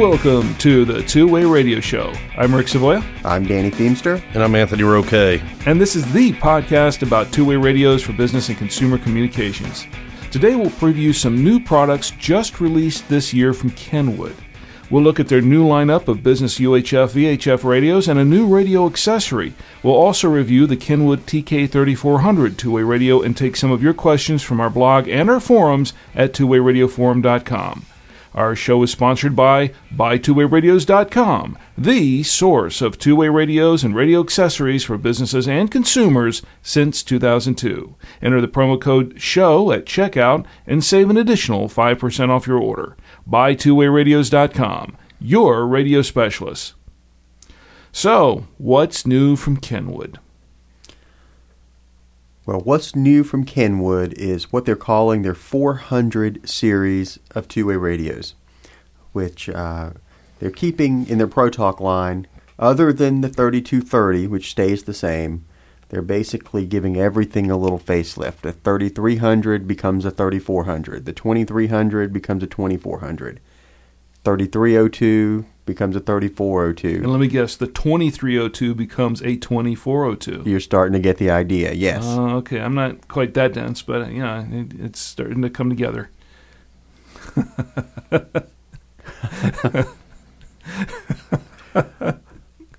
Welcome to the Two Way Radio Show. I'm Rick Saboya, I'm Danny Feemster. And I'm Anthony Roque. and this is the podcast about two way radios for business and consumer communications. Today we'll preview some new products just released this year from Kenwood. We'll look at their new lineup of business UHF VHF radios and a new radio accessory. We'll also review the Kenwood TK3400 two way radio and take some of your questions from our blog and our forums at twowayradioforum.com. Our show is sponsored by BuyTwoWayRadios.com, the source of two-way radios and radio accessories for businesses and consumers since 2002. Enter the promo code SHOW at checkout and save an additional 5% off your order. BuyTwoWayRadios.com, your radio specialist. So, what's new from Kenwood? Well, what's new from Kenwood is what they're calling their 400 series of two way radios, which uh, they're keeping in their Pro Talk line, other than the 3230, which stays the same. They're basically giving everything a little facelift. A 3300 becomes a 3400. The 2300 becomes a 2400. 3302 becomes a 3402. And let me guess, the 2302 becomes a 2402. You're starting to get the idea, yes. Uh, okay, I'm not quite that dense, but yeah, it, it's starting to come together.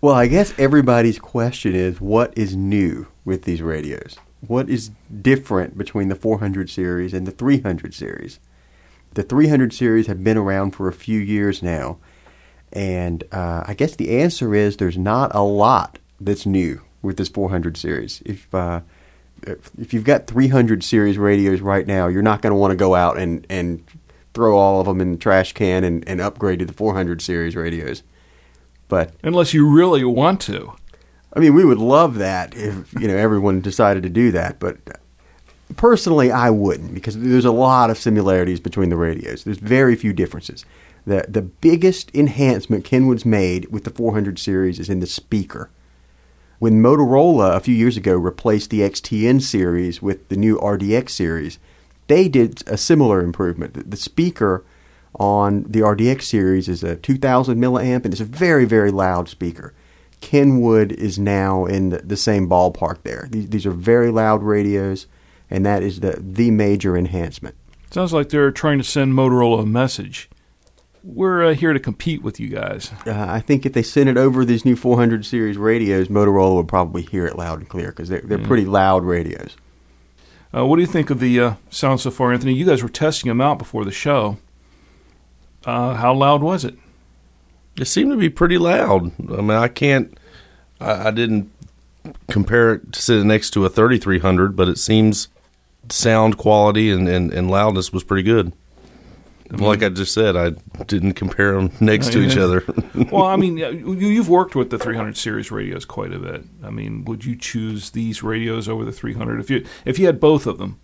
Well, I guess everybody's question is what is new with these radios? What is different between the 400 series and the 300 series? The 300 series have been around for a few years now, and uh, I guess the answer is there's not a lot that's new with this 400 series. If uh, if if you've got 300 series radios right now, you're not going to want to go out and, and throw all of them in the trash can and, and upgrade to the 400 series radios. But Unless you really want to. I mean, we would love that if you know everyone decided to do that, but personally, I wouldn't because there's a lot of similarities between the radios. There's very few differences. the The biggest enhancement Kenwood's made with the 400 series is in the speaker. When Motorola a few years ago replaced the XTN series with the new RDX series, they did a similar improvement. The- speaker on the RDX series is a 2000 milliamp and it's a very, very loud speaker. Kenwood is now in the, the same ballpark there. These, these are very loud radios, and that is the, the major enhancement. Sounds like they're trying to send Motorola a message. We're uh, here to compete with you guys. Uh, I think if they sent it over these new 400 series radios, Motorola would probably hear it loud and clear because they're, they're pretty loud radios. Uh, what do you think of the uh, sound so far, Anthony? You guys were testing them out before the show. Uh, how loud was it? It seemed to be pretty loud. I mean, I can't. I, I didn't compare it to sitting next to a 3300, but it seems sound quality and, and, and loudness was pretty good. Like I just said, I didn't compare them next to each other. well, I mean, you, you've worked with the 300 series radios quite a bit. I mean, would you choose these radios over the 300 if you if you had both of them?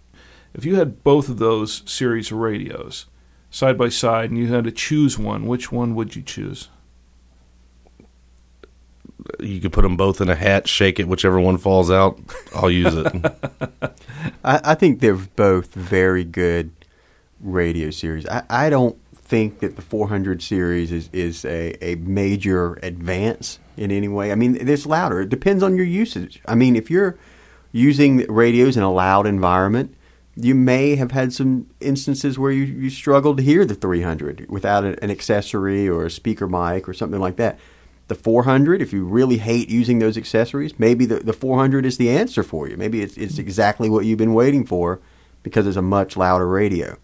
If you had both of those series radios side by side and you had to choose one, which one would you choose? You could put them both in a hat, shake it, whichever one falls out. I'll use it. I, I think they're both very good radio series. I, I don't think that the 400 series is, is a, a major advance in any way. I mean, it's louder. It depends on your usage. I mean, if you're using radios in a loud environment, you may have had some instances where you, you struggled to hear the 300 without an accessory or a speaker mic or something like that. The 400, if you really hate using those accessories, maybe the, the 400 is the answer for you. Maybe it's, it's exactly what you've been waiting for because it's a much louder radio.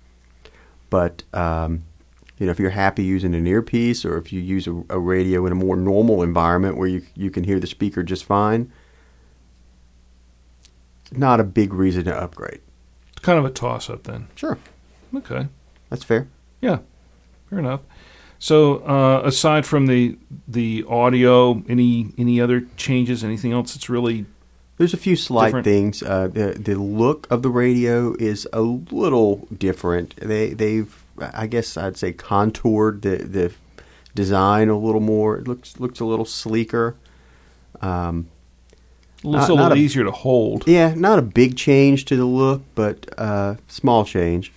But um, you know, if you're happy using an earpiece, or if you use a, a radio in a more normal environment where you you can hear the speaker just fine, not a big reason to upgrade. It's kind of a toss up then. Sure. Okay. That's fair. Yeah, fair enough. So, uh, aside from the the audio, any any other changes? Anything else that's really There's a few slight Different. things. Uh, the the look of the radio is a little different. They they've I guess I'd say contoured the the design a little more. It looks looks a little sleeker. Um, it's Not- a little a- easier to hold? yeah, not a big change to the look, but uh, small change.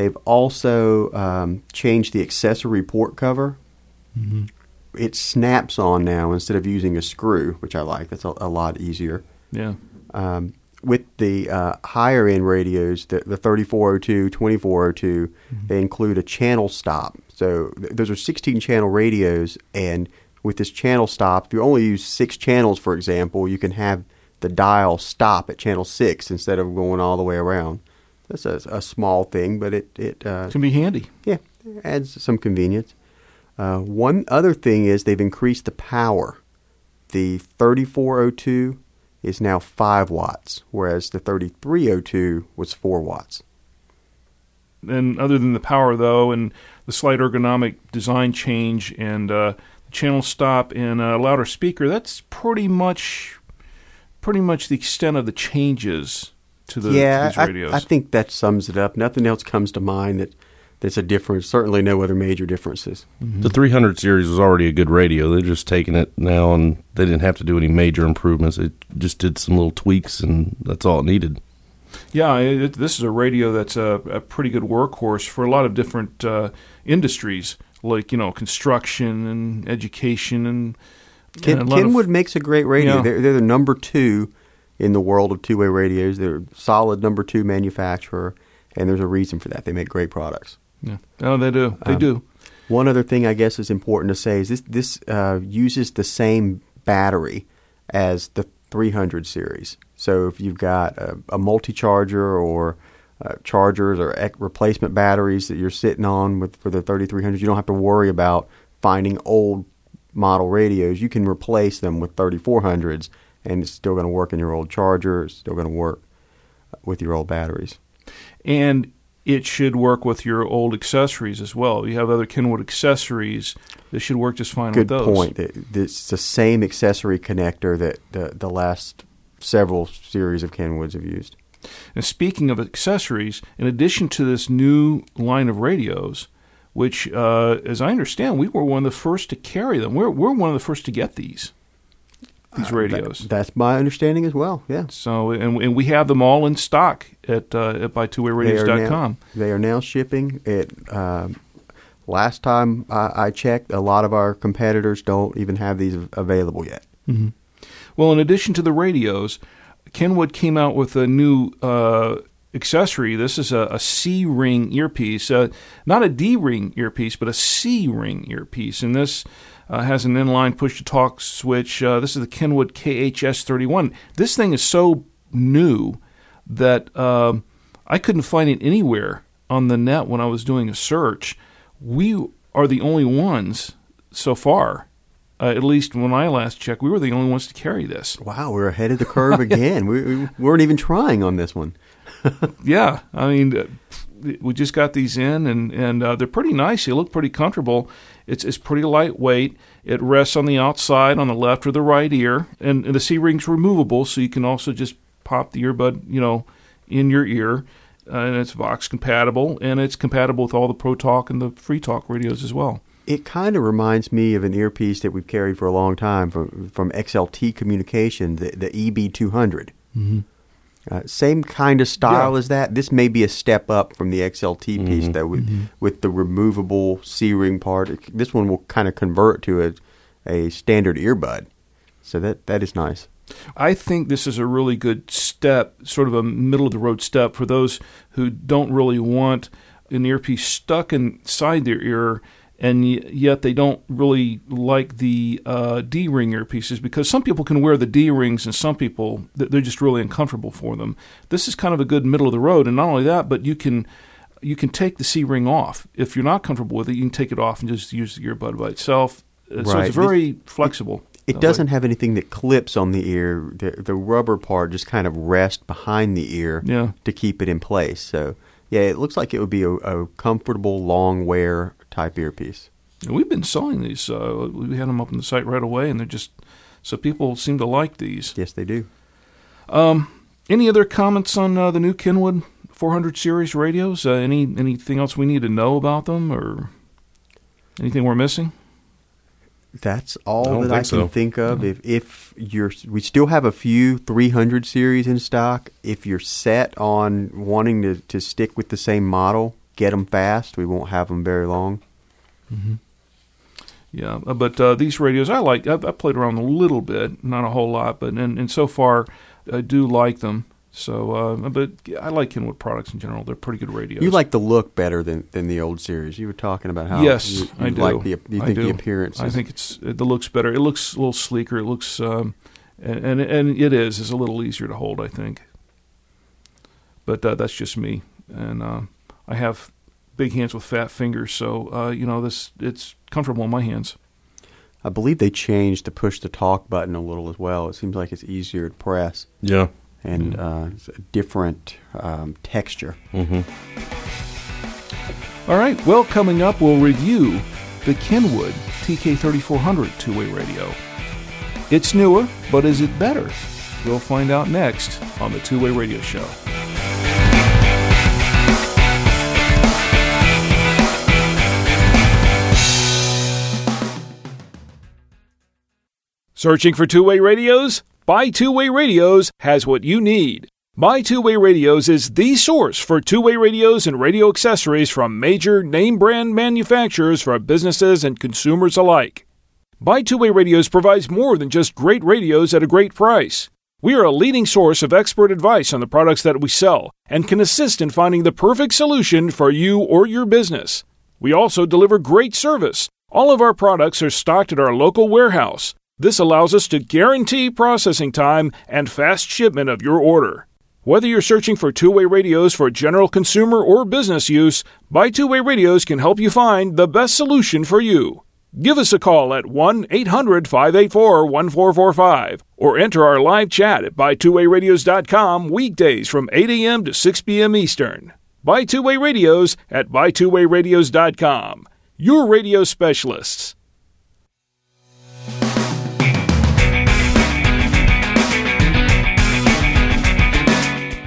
They've also um, changed the accessory port cover. It snaps on now instead of using a screw, which I like. That's a, a lot easier. Yeah. um, with the uh, higher end radios, the, the 3402, 2402, they include a channel stop. So th- those are 16 channel radios, and with this channel stop, if you only use six channels, for example, you can have the dial stop at channel six instead of going all the way around. That's a, a small thing, but it it uh, can be handy. yeah adds some convenience. Uh, one other thing is they've increased the power. The 3402 is now 5 watts, whereas the 3302 was 4 watts. And other than the power, though, and the slight ergonomic design change and uh, channel stop and a louder speaker, that's pretty much pretty much the extent of the changes to the to yeah, these I, radios. I think that sums it up. Nothing else comes to mind that that's a difference. Certainly no other major differences. The 300 series was already a good radio. They're just taking it now, and they didn't have to do any major improvements. It just did some little tweaks, and that's all it needed. Yeah, it, this is a radio that's a, a pretty good workhorse for a lot of different uh, industries, like you know construction and education and. Ken, and a of- Kenwood makes a great radio. Yeah. They're, they're the number two in the world of two-way radios. They're a solid number two manufacturer, and there's a reason for that. They make great products. yeah, oh, they do, they Um, do. One other thing I guess is important to say is this this uh, uses the same battery as the 300 series. So if you've got a, a multi-charger or uh, chargers or ec- replacement batteries that you're sitting on with for the 3300, you don't have to worry about finding old model radios. You can replace them with 3400s, and it's still going to work in your old charger. It's still going to work with your old batteries. and it should work with your old accessories as well. You have other Kenwood accessories that should work just fine Good with those. point. It's the same accessory connector that the, the last several series of Kenwoods have used. And speaking of accessories, in addition to this new line of radios, which, uh, as I understand, we were one of the first to carry them. We're we're one of the first to get these these radios. Uh, That- that's my understanding as well. Yeah. so, and, and we have them all in stock at uh, at They are, buy2wayradios.com. now, they are now shipping. It um, last time I, I checked, a lot of our competitors don't even have these available yet. Well, in addition to the radios, Kenwood came out with a new uh, accessory. This is a, a C ring earpiece, uh, not a D ring earpiece, but a C ring earpiece. And this uh, has an inline push to talk switch. Uh, this is the Kenwood KHS31. This thing is so new that um I couldn't find it anywhere on the net when I was doing a search. We are the only ones so far. Uh, at least when I last checked, we were the only ones to carry this. Wow, we're ahead of the curve again. we, we weren't even trying on this one. Yeah, I mean, uh, we just got these in, and and uh, they're pretty nice. They look pretty comfortable. It's it's pretty lightweight. It rests on the outside, on the left or the right ear, and, and the C ring's removable, so you can also just pop the earbud, you know, in your ear. Uh, and it's Vox compatible, and it's compatible with all the Pro Talk and the Free Talk radios as well. It kind of reminds me of an earpiece that we've carried for a long time from from XLT Communication, the, the EB200. Mm-hmm. Uh, same kind of style Yeah. as that. This may be a step up from the XLT piece, though, with, with the removable C ring part. It- This one will kind of convert to a, a standard earbud. So that that is nice. I think this is a really good step, sort of a middle of the road step for those who don't really want an earpiece stuck inside their ear, and yet they don't really like the uh, D ring earpieces because some people can wear the D rings, and some people they're just really uncomfortable for them. This is kind of a good middle of the road, and not only that, but you can. You can take the C ring off. If you're not comfortable with it, you can take it off and just use the earbud by itself. Uh, So it's very flexible. It that doesn't way. have anything that clips on the ear. The, the rubber part just kind of rests behind the ear Yeah. to keep it in place. So Yeah, it looks like it would be a, a comfortable, long wear type earpiece. And we've been selling these. Uh, we had them up on the site right away, and they're just so people seem to like these. Yes, they do. Any other comments on uh, the new Kenwood 400 series radios? Uh, any anything else we need to know about them, or anything we're missing? That's all don't that I can so. think of. If if you're, we still have a few 300 series in stock. If you're set on wanting to, to stick with the same model, get them fast. We won't have them very long. Yeah, uh, but uh, these radios I like. I've, I played around a little bit, not a whole lot, but and, and so far I do like them. So, uh, but I like Kenwood products in general. They're pretty good radios. You like the look better than, than the old series. You were talking about how yes, you, you I do. like the you I think the appearance. I think it's it looks better. It looks a little sleeker. It looks um, and, and and it is. It's a little easier to hold. I think. But uh, that's just me, and uh, I have big hands with fat fingers, so uh, you know this. It's comfortable in my hands. I believe they changed the push to talk button a little as well. It seems like it's easier to press Yeah. and Mm-hmm. uh, it's a different um, texture. hmm All right. Well, coming up, we'll review the Kenwood TK3400 two-way radio. It's newer, but is it better? We'll find out next on the Two Way Radio Show. Searching for two way radios? Buy Two Way Radios has what you need. Buy Two Way Radios is the source for two way radios and radio accessories from major name brand manufacturers for businesses and consumers alike. Buy Two Way Radios provides more than just great radios at a great price. We are a leading source of expert advice on the products that we sell and can assist in finding the perfect solution for you or your business. We also deliver great service. All of our products are stocked at our local warehouse. This allows us to guarantee processing time and fast shipment of your order. Whether you're searching for two way radios for general consumer or business use, Buy Two Way Radios can help you find the best solution for you. Give us a call at 1 800 584 1445 or enter our live chat at buytwowayradios.com weekdays from 8 a.m. to 6 p.m. Eastern. Buy Two Way Radios at buytwowayradios.com. Your radio specialists.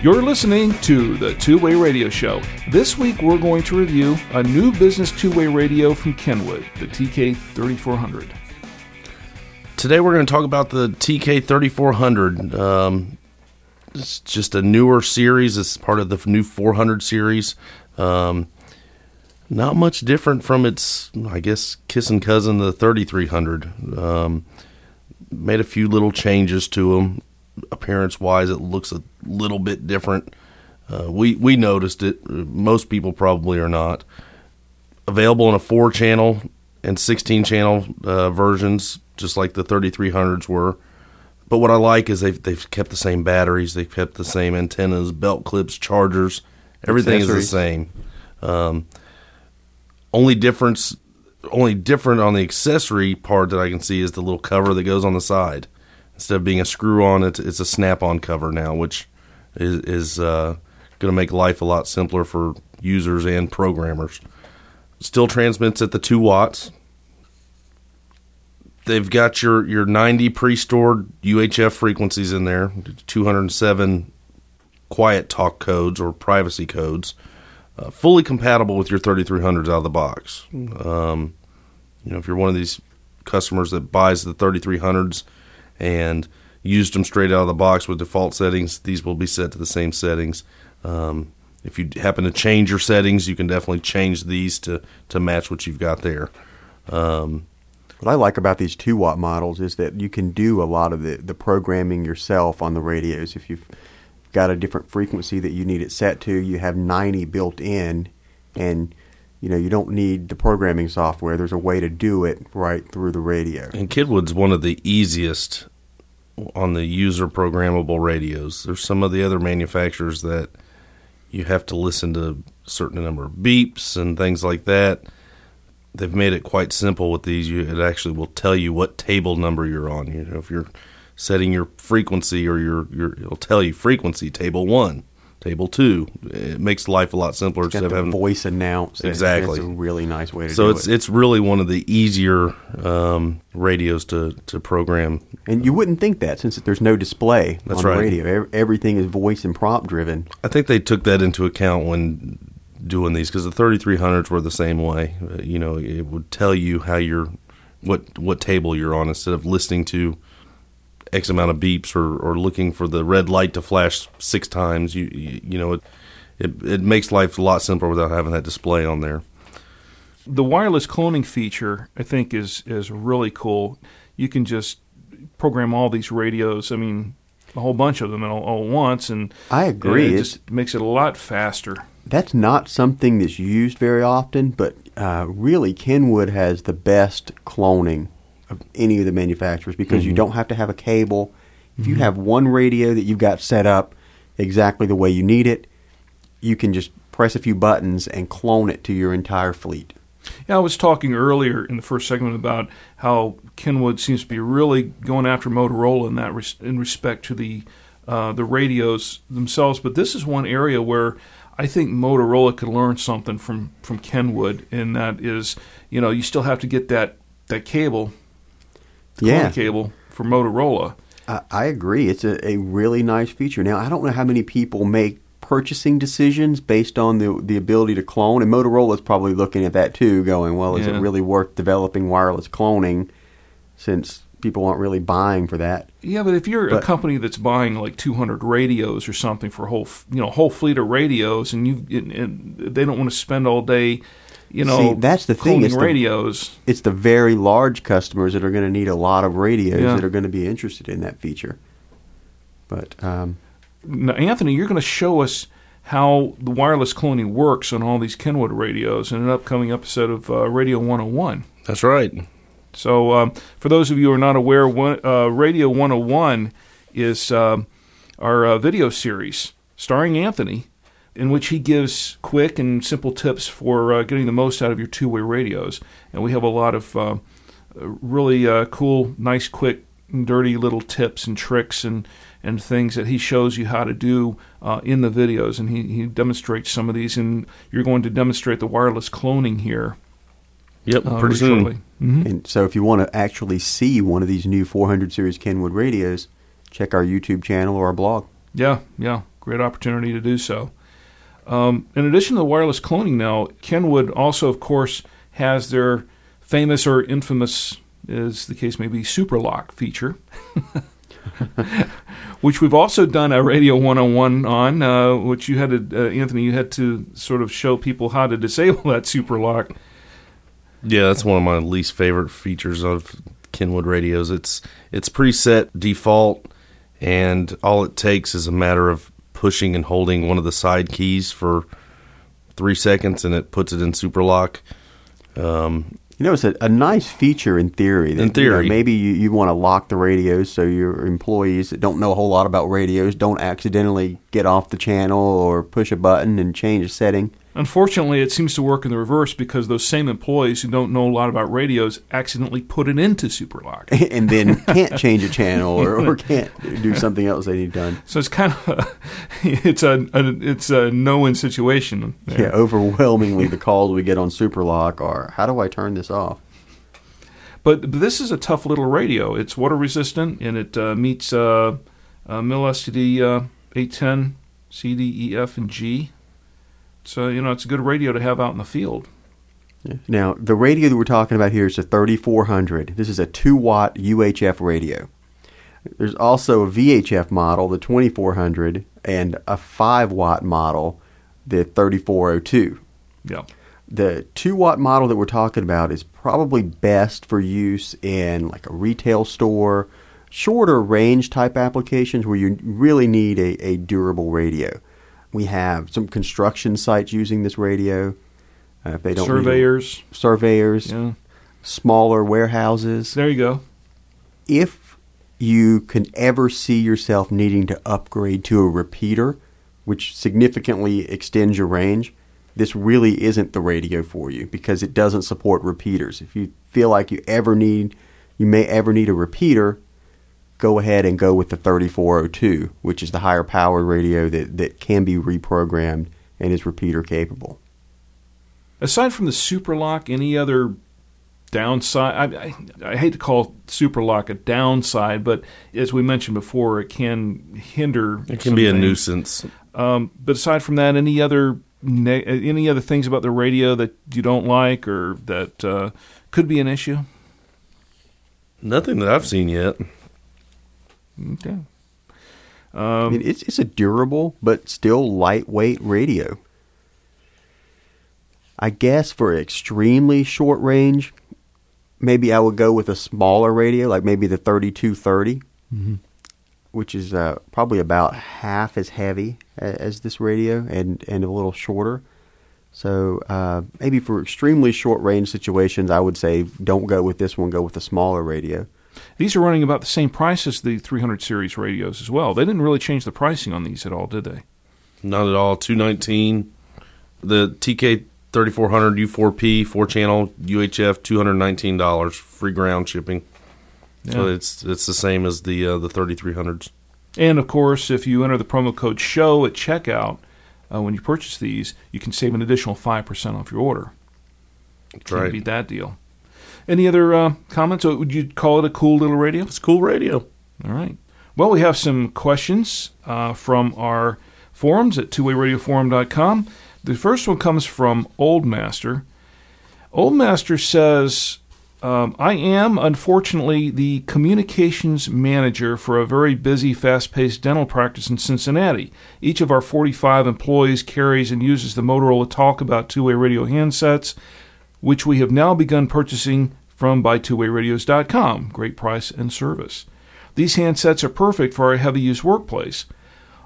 You're listening to the Two Way Radio Show. This week we're going to review a new business two way radio from Kenwood, the TK3400. Today we're going to talk about the TK3400. Um, it's just a newer series. It's part of the new 400 series. Um, not much different from its, I guess, kissing cousin, the 3300. Um, made a few little changes to them. Appearance wise, it looks a little bit different. Uh, we we noticed it. Most people probably are not. Available in a four channel and 16 channel uh, versions, just like the 3300s were. But what I like is they've they've kept the same batteries, they've kept the same antennas, belt clips, chargers. Everything is the same. Um, only difference, only different on the accessory part that I can see is the little cover that goes on the side. Instead of being a screw on, it's it's a snap on cover now, which is is uh, going to make life a lot simpler for users and programmers. Still transmits at the two watts. They've got your your 90 pre-stored UHF frequencies in there, 207 quiet talk codes or privacy codes, uh, fully compatible with your 3300s out of the box. Um, you know, if you're one of these customers that buys the 3300s and used them straight out of the box with default settings, these will be set to the same settings. Um, if you happen to change your settings, you can definitely change these to, to match what you've got there. Um, What I like about these two watt models is that you can do a lot of the, the programming yourself on the radios. If you've got a different frequency that you need it set to, you have 90 built in, and you know you don't need the programming software. There's a way to do it right through the radio. And Kenwood's one of the easiest on the user programmable radios. There's some of the other manufacturers that you have to listen to a certain number of beeps and things like that. They've made it quite simple with these. You, it actually will tell you what table number you're on. You know, if you're setting your frequency or your, your it'll tell you frequency table one, table two. It makes life a lot simpler instead of having voice announce. Exactly. That's a really nice way to So do it's it. it's really one of the easier um, radios to to program. and you wouldn't think that since there's no display That's on right. the radio. Everything is voice and prompt driven. I think they took that into account when doing these because the 3300s were the same way. Uh, you know, it would tell you how you're what what table you're on instead of listening to X amount of beeps or, or looking for the red light to flash six times. You you, you know it, it it makes life a lot simpler without having that display on there. The wireless cloning feature, I think, is is really cool. You can just program all these radios. I mean, a whole bunch of them all, all at once, and I agree. It It's- just makes it a lot faster. That's not something that's used very often, but uh, really, Kenwood has the best cloning of any of the manufacturers because you don't have to have a cable. If you have one radio that you've got set up exactly the way you need it, you can just press a few buttons and clone it to your entire fleet. Yeah, I was talking earlier in the first segment about how Kenwood seems to be really going after Motorola in that res- in respect to the uh, the radios themselves. But this is one area where I think Motorola could learn something from from Kenwood, and that is, you know, you still have to get that that cable, Yeah. cable for Motorola. I, I agree. It's a, a really nice feature. Now, I don't know how many people make purchasing decisions based on the the ability to clone, and Motorola's probably looking at that too, going, "Well, is Yeah. it really worth developing wireless cloning since people aren't really buying for that?" Yeah, but if you're a company that's buying like 200 radios or something for a whole, you know, whole fleet of radios, and you and they don't want to spend all day, you know, See, that's the thing, cloning it's the- radios. It's the very large customers that are going to need a lot of radios Yeah. that are going to be interested in that feature. But um, Now, Anthony, you're going to show us how the wireless cloning works on all these Kenwood radios in an upcoming episode of uh, Radio 101. That's right. So, um, for those of you who are not aware, one, uh, Radio 101 is um our uh, video series starring Anthony, in which he gives quick and simple tips for uh, getting the most out of your two way radios. And we have a lot of uh, really uh, cool, nice, quick, and dirty little tips and tricks and, and things that he shows you how to do uh, in the videos. And he, he demonstrates some of these, and you're going to demonstrate the wireless cloning here. Yep. uh, pretty soon. shortly. Mhm. and so if you want to actually see one of these new 400 series Kenwood radios, check our YouTube channel or our blog. Yeah, yeah, great opportunity to do so. Um, in addition to the wireless cloning, now Kenwood also, of course, has their famous or infamous, as the case may be, super lock feature, which we've also done a Radio 101 on, uh, which you had to, uh, Anthony, you had to sort of show people how to disable that super lock. Yeah, that's one of my least favorite features of Kenwood radios. It's it's preset default, and all it takes is a matter of pushing and holding one of the side keys for three seconds, and it puts it in super lock. Um, You know, it's a, a nice feature in theory. That, In you know, theory. maybe you, you want to lock the radios so your employees that don't know a whole lot about radios don't accidentally get off the channel or push a button and change a setting. Unfortunately, it seems to work in the reverse because those same employees who don't know a lot about radios accidentally put it into super lock. and then can't change a channel or, or can't do something else they need done. So it's kind of a, it's a, a it's a no-win situation. there. Yeah, overwhelmingly the calls we get on Superlock are, how do I turn this off? But, but this is a tough little radio. It's water resistant and it uh, meets uh, uh, MIL STD uh, 810 C, D, E, F, and G. So you know it's a good radio to have out in the field. Now, the radio that we're talking about here is a 3400. This is a 2 watt UHF radio. There's also a VHF model, the 2400, and a 5 watt model, the 3402. Yeah. The 2 watt model that we're talking about is probably best for use in like a retail store, shorter range type applications where you really need a, a durable radio. We have some construction sites using this radio. Uh, if they don't Surveyors. surveyors, Yeah. smaller warehouses. There you go. If you can ever see yourself needing to upgrade to a repeater, which significantly extends your range, this really isn't the radio for you because it doesn't support repeaters. If you feel like you ever need, you may ever need a repeater, go ahead and go with the 3402, which is the higher powered radio that, that can be reprogrammed and is repeater capable. Aside from the super lock, any other downside? I, I, I hate to call super lock a downside, but as we mentioned before, it can hinder. It can be a nuisance. Um, but aside from that, any other ne- any other things about the radio that you don't like or that uh, could be an issue? Nothing that I've seen yet. Okay. I mean, it's, it's a durable but still lightweight radio. I guess for extremely short range, maybe I would go with a smaller radio, like maybe the 3230, which is uh, probably about half as heavy as this radio and, and a little shorter. So uh, maybe for extremely short range situations, I would say don't go with this one, go with a smaller radio. These are running about the same price as the 300 series radios as well. They didn't really change the pricing on these at all, did they? Not at all. Two nineteen. The TK thirty four hundred U four P four channel UHF two hundred nineteen dollars free ground shipping. So Yeah. it's it's the same as the uh, the thirty three hundreds. And of course, if you enter the promo code SHOW at checkout uh, when you purchase these, you can save an additional 5% off your order. That's Can't right. beat that deal. Any other uh, comments? Or would you call it a cool little radio? It's cool radio. All right. Well, we have some questions uh, from our forums at twowayradioforum.com. The first one comes from Old Master. Old Master says, um, I am, unfortunately, the communications manager for a very busy, fast paced dental practice in Cincinnati. Each of our 45 employees carries and uses the Motorola Talk About two way radio handsets, which we have now begun purchasing from by twowayradios.com. Great price and service. These handsets are perfect for our heavy use workplace.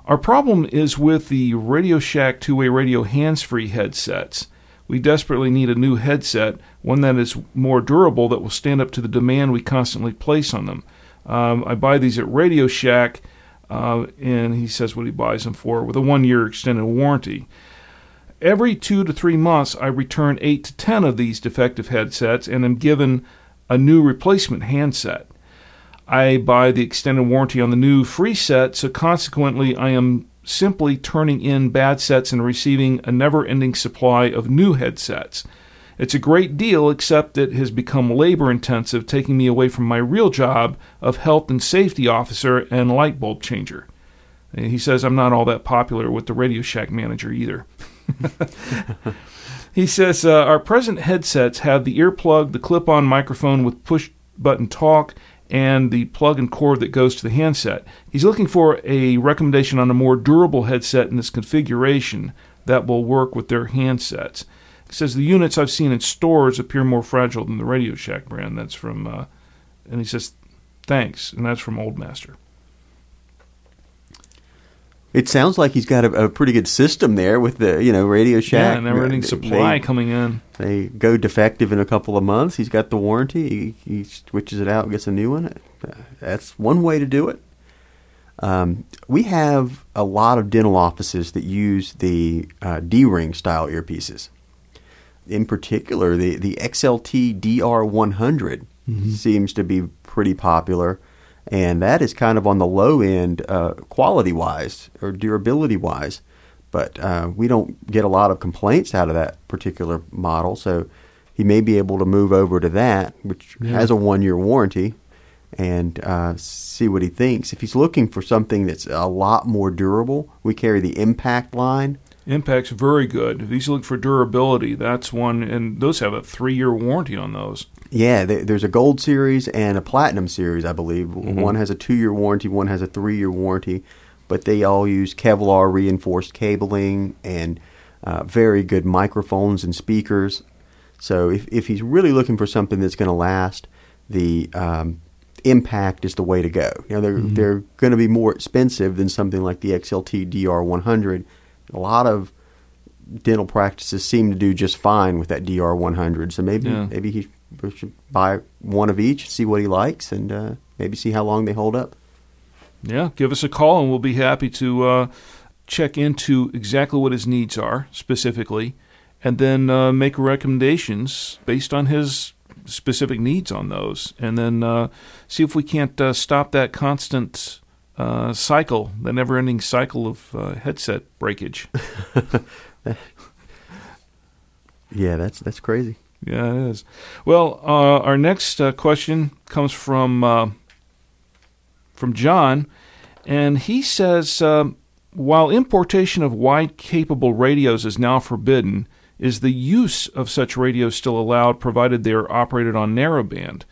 Our problem is with the Radio Shack two way radio hands free headsets. We desperately need a new headset, one that is more durable that will stand up to the demand we constantly place on them. Um, I buy these at Radio Shack, uh, and he says what he buys them for with a one year extended warranty. Every two to three months, I return eight to ten of these defective headsets and am given a new replacement handset. I buy the extended warranty on the new free set, so consequently, I am simply turning in bad sets and receiving a never ending supply of new headsets. It's a great deal, except it has become labor intensive, taking me away from my real job of health and safety officer and light bulb changer. He says I'm not all that popular with the Radio Shack manager either. He says uh, our present headsets have the earplug, the clip-on microphone with push-button talk, and the plug and cord that goes to the handset. He's looking for a recommendation on a more durable headset in this configuration that will work with their handsets. He says the units I've seen in stores appear more fragile than the Radio Shack brand. That's from, uh, and he says thanks, and that's from Old Master. It sounds like he's got a, a pretty good system there with the you know Radio Shack. Yeah, never ending They- supply They, coming in. they go defective in a couple of months. He's got the warranty. He, he switches it out, and gets a new one. Uh, That's one way to do it. Um, we have a lot of dental offices that use the uh, D-ring style earpieces. In particular, the the XLT DR100 seems to be pretty popular, and that is kind of on the low end, uh, quality wise or durability wise. But uh, we don't get a lot of complaints out of that particular model, so he may be able to move over to that, which has a one year warranty, and uh, see what he thinks. If he's looking for something that's a lot more durable, we carry the Impact line. Impact's very good. If he's looking for durability, that's one, and those have a three-year warranty on those. Yeah, th- there's a gold series and a platinum series, I believe. One has a two year warranty, one has a three year warranty, but they all use Kevlar reinforced cabling and uh, very good microphones and speakers. So if, if he's really looking for something that's going to last, the um, Impact is the way to go. You know, they're they're going to be more expensive than something like the XLT DR100. A lot of dental practices seem to do just fine with that DR100. So maybe Yeah. maybe he should buy one of each, see what he likes, and uh, maybe see how long they hold up. Yeah, give us a call and we'll be happy to uh, check into exactly what his needs are specifically, and then uh, make recommendations based on his specific needs on those, and then uh, see if we can't uh, stop that constant uh, cycle, the never-ending cycle of uh, headset breakage. Yeah, that's that's crazy. Yeah, it is. Well, uh, our next uh, question comes from uh, from John, and he says, um, while importation of wide-capable radios is now forbidden, is the use of such radios still allowed, provided they are operated on narrowband?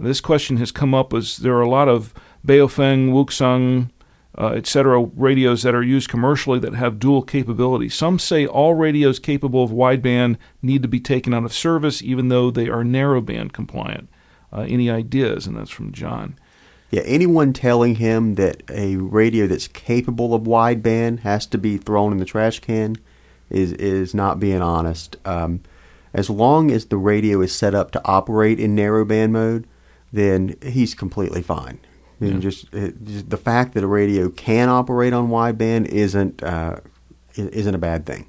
This question has come up as there are a lot of Baofeng, Wouxun, uh, etc. radios that are used commercially that have dual capability. Some say all radios capable of wideband need to be taken out of service, even though they are narrowband compliant. Uh, any ideas? And that's from John. Yeah, anyone telling him that a radio that's capable of wideband has to be thrown in the trash can is is not being honest. Um, as long as the radio is set up to operate in narrowband mode, then he's completely fine. And Yeah. just, it, just the fact that a radio can operate on wideband isn't uh, isn't a bad thing.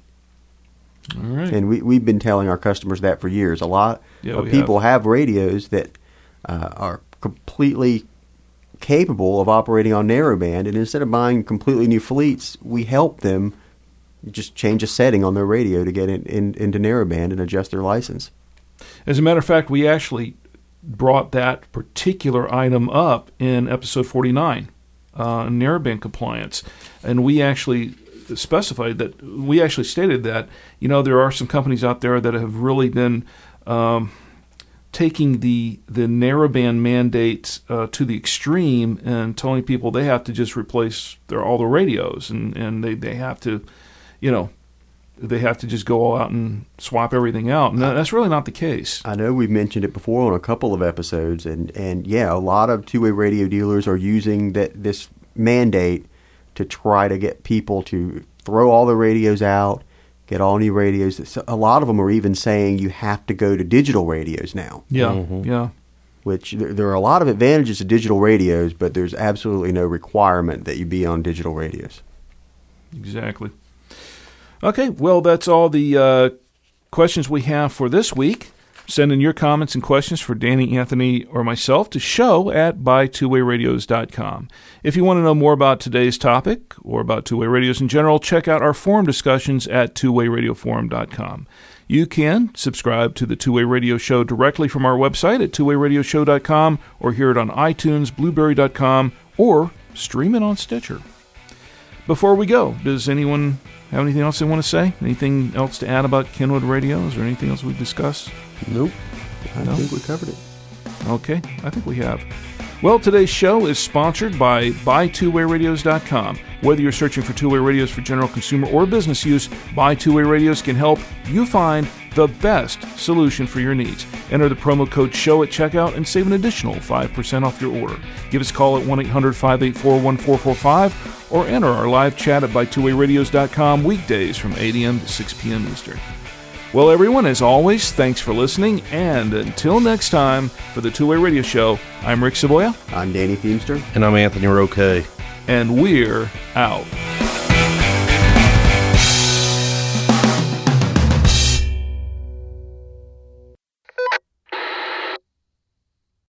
All right. And we we've been telling our customers that for years. A lot Yeah, of people have. radios that uh, are completely capable of operating on narrowband, and instead of buying completely new fleets, we help them just change a setting on their radio to get in, in, into narrowband and adjust their license. As a matter of fact, we actually brought that particular item up in episode 49, uh, narrowband compliance. And we actually specified that, we actually stated that, you know, there are some companies out there that have really been um, taking the, the narrowband mandates uh, to the extreme and telling people they have to just replace their, all the radios and, and they, they have to, you know, they have to just go all out and swap everything out. And that's really not the case. I know we've mentioned it before on a couple of episodes, and, and yeah, a lot of two way radio dealers are using that this mandate to try to get people to throw all the radios out, get all new radios. A lot of them are even saying you have to go to digital radios now, Yeah, mm-hmm. yeah. which there, there are a lot of advantages to digital radios, but there's absolutely no requirement that you be on digital radios. Exactly. Okay, well, that's all the uh, questions we have for this week. Send in your comments and questions for Danny, Anthony, or myself to show at buytwowayradios.com. If you want to know more about today's topic or about two-way radios in general, check out our forum discussions at twowayradioforum.com. You can subscribe to the Two Way Radio Show directly from our website at twowayradioshow.com or hear it on iTunes, blubrry.com, or stream it on Stitcher. Before we go, does anyone have anything else they want to say? Anything else to add about Kenwood radios or anything else we've discussed? Nope. I No? think we covered it. Okay, I think we have. Well, today's show is sponsored by BuyTwoWayRadios.com. Whether you're searching for two-way radios for general consumer or business use, Buy Two Way Radios can help you find the best solution for your needs. Enter the promo code SHOW at checkout and save an additional 5% off your order. Give us a call at 1-800-584-1445 or enter our live chat at BuyTwoWayRadios.com weekdays from 8 a.m. to 6 p.m. Eastern. Well, everyone, as always, thanks for listening. And until next time, for the Two Way Radio Show, I'm Rick Saboya, I'm Danny Feemster. And I'm Anthony Roque. and we're out.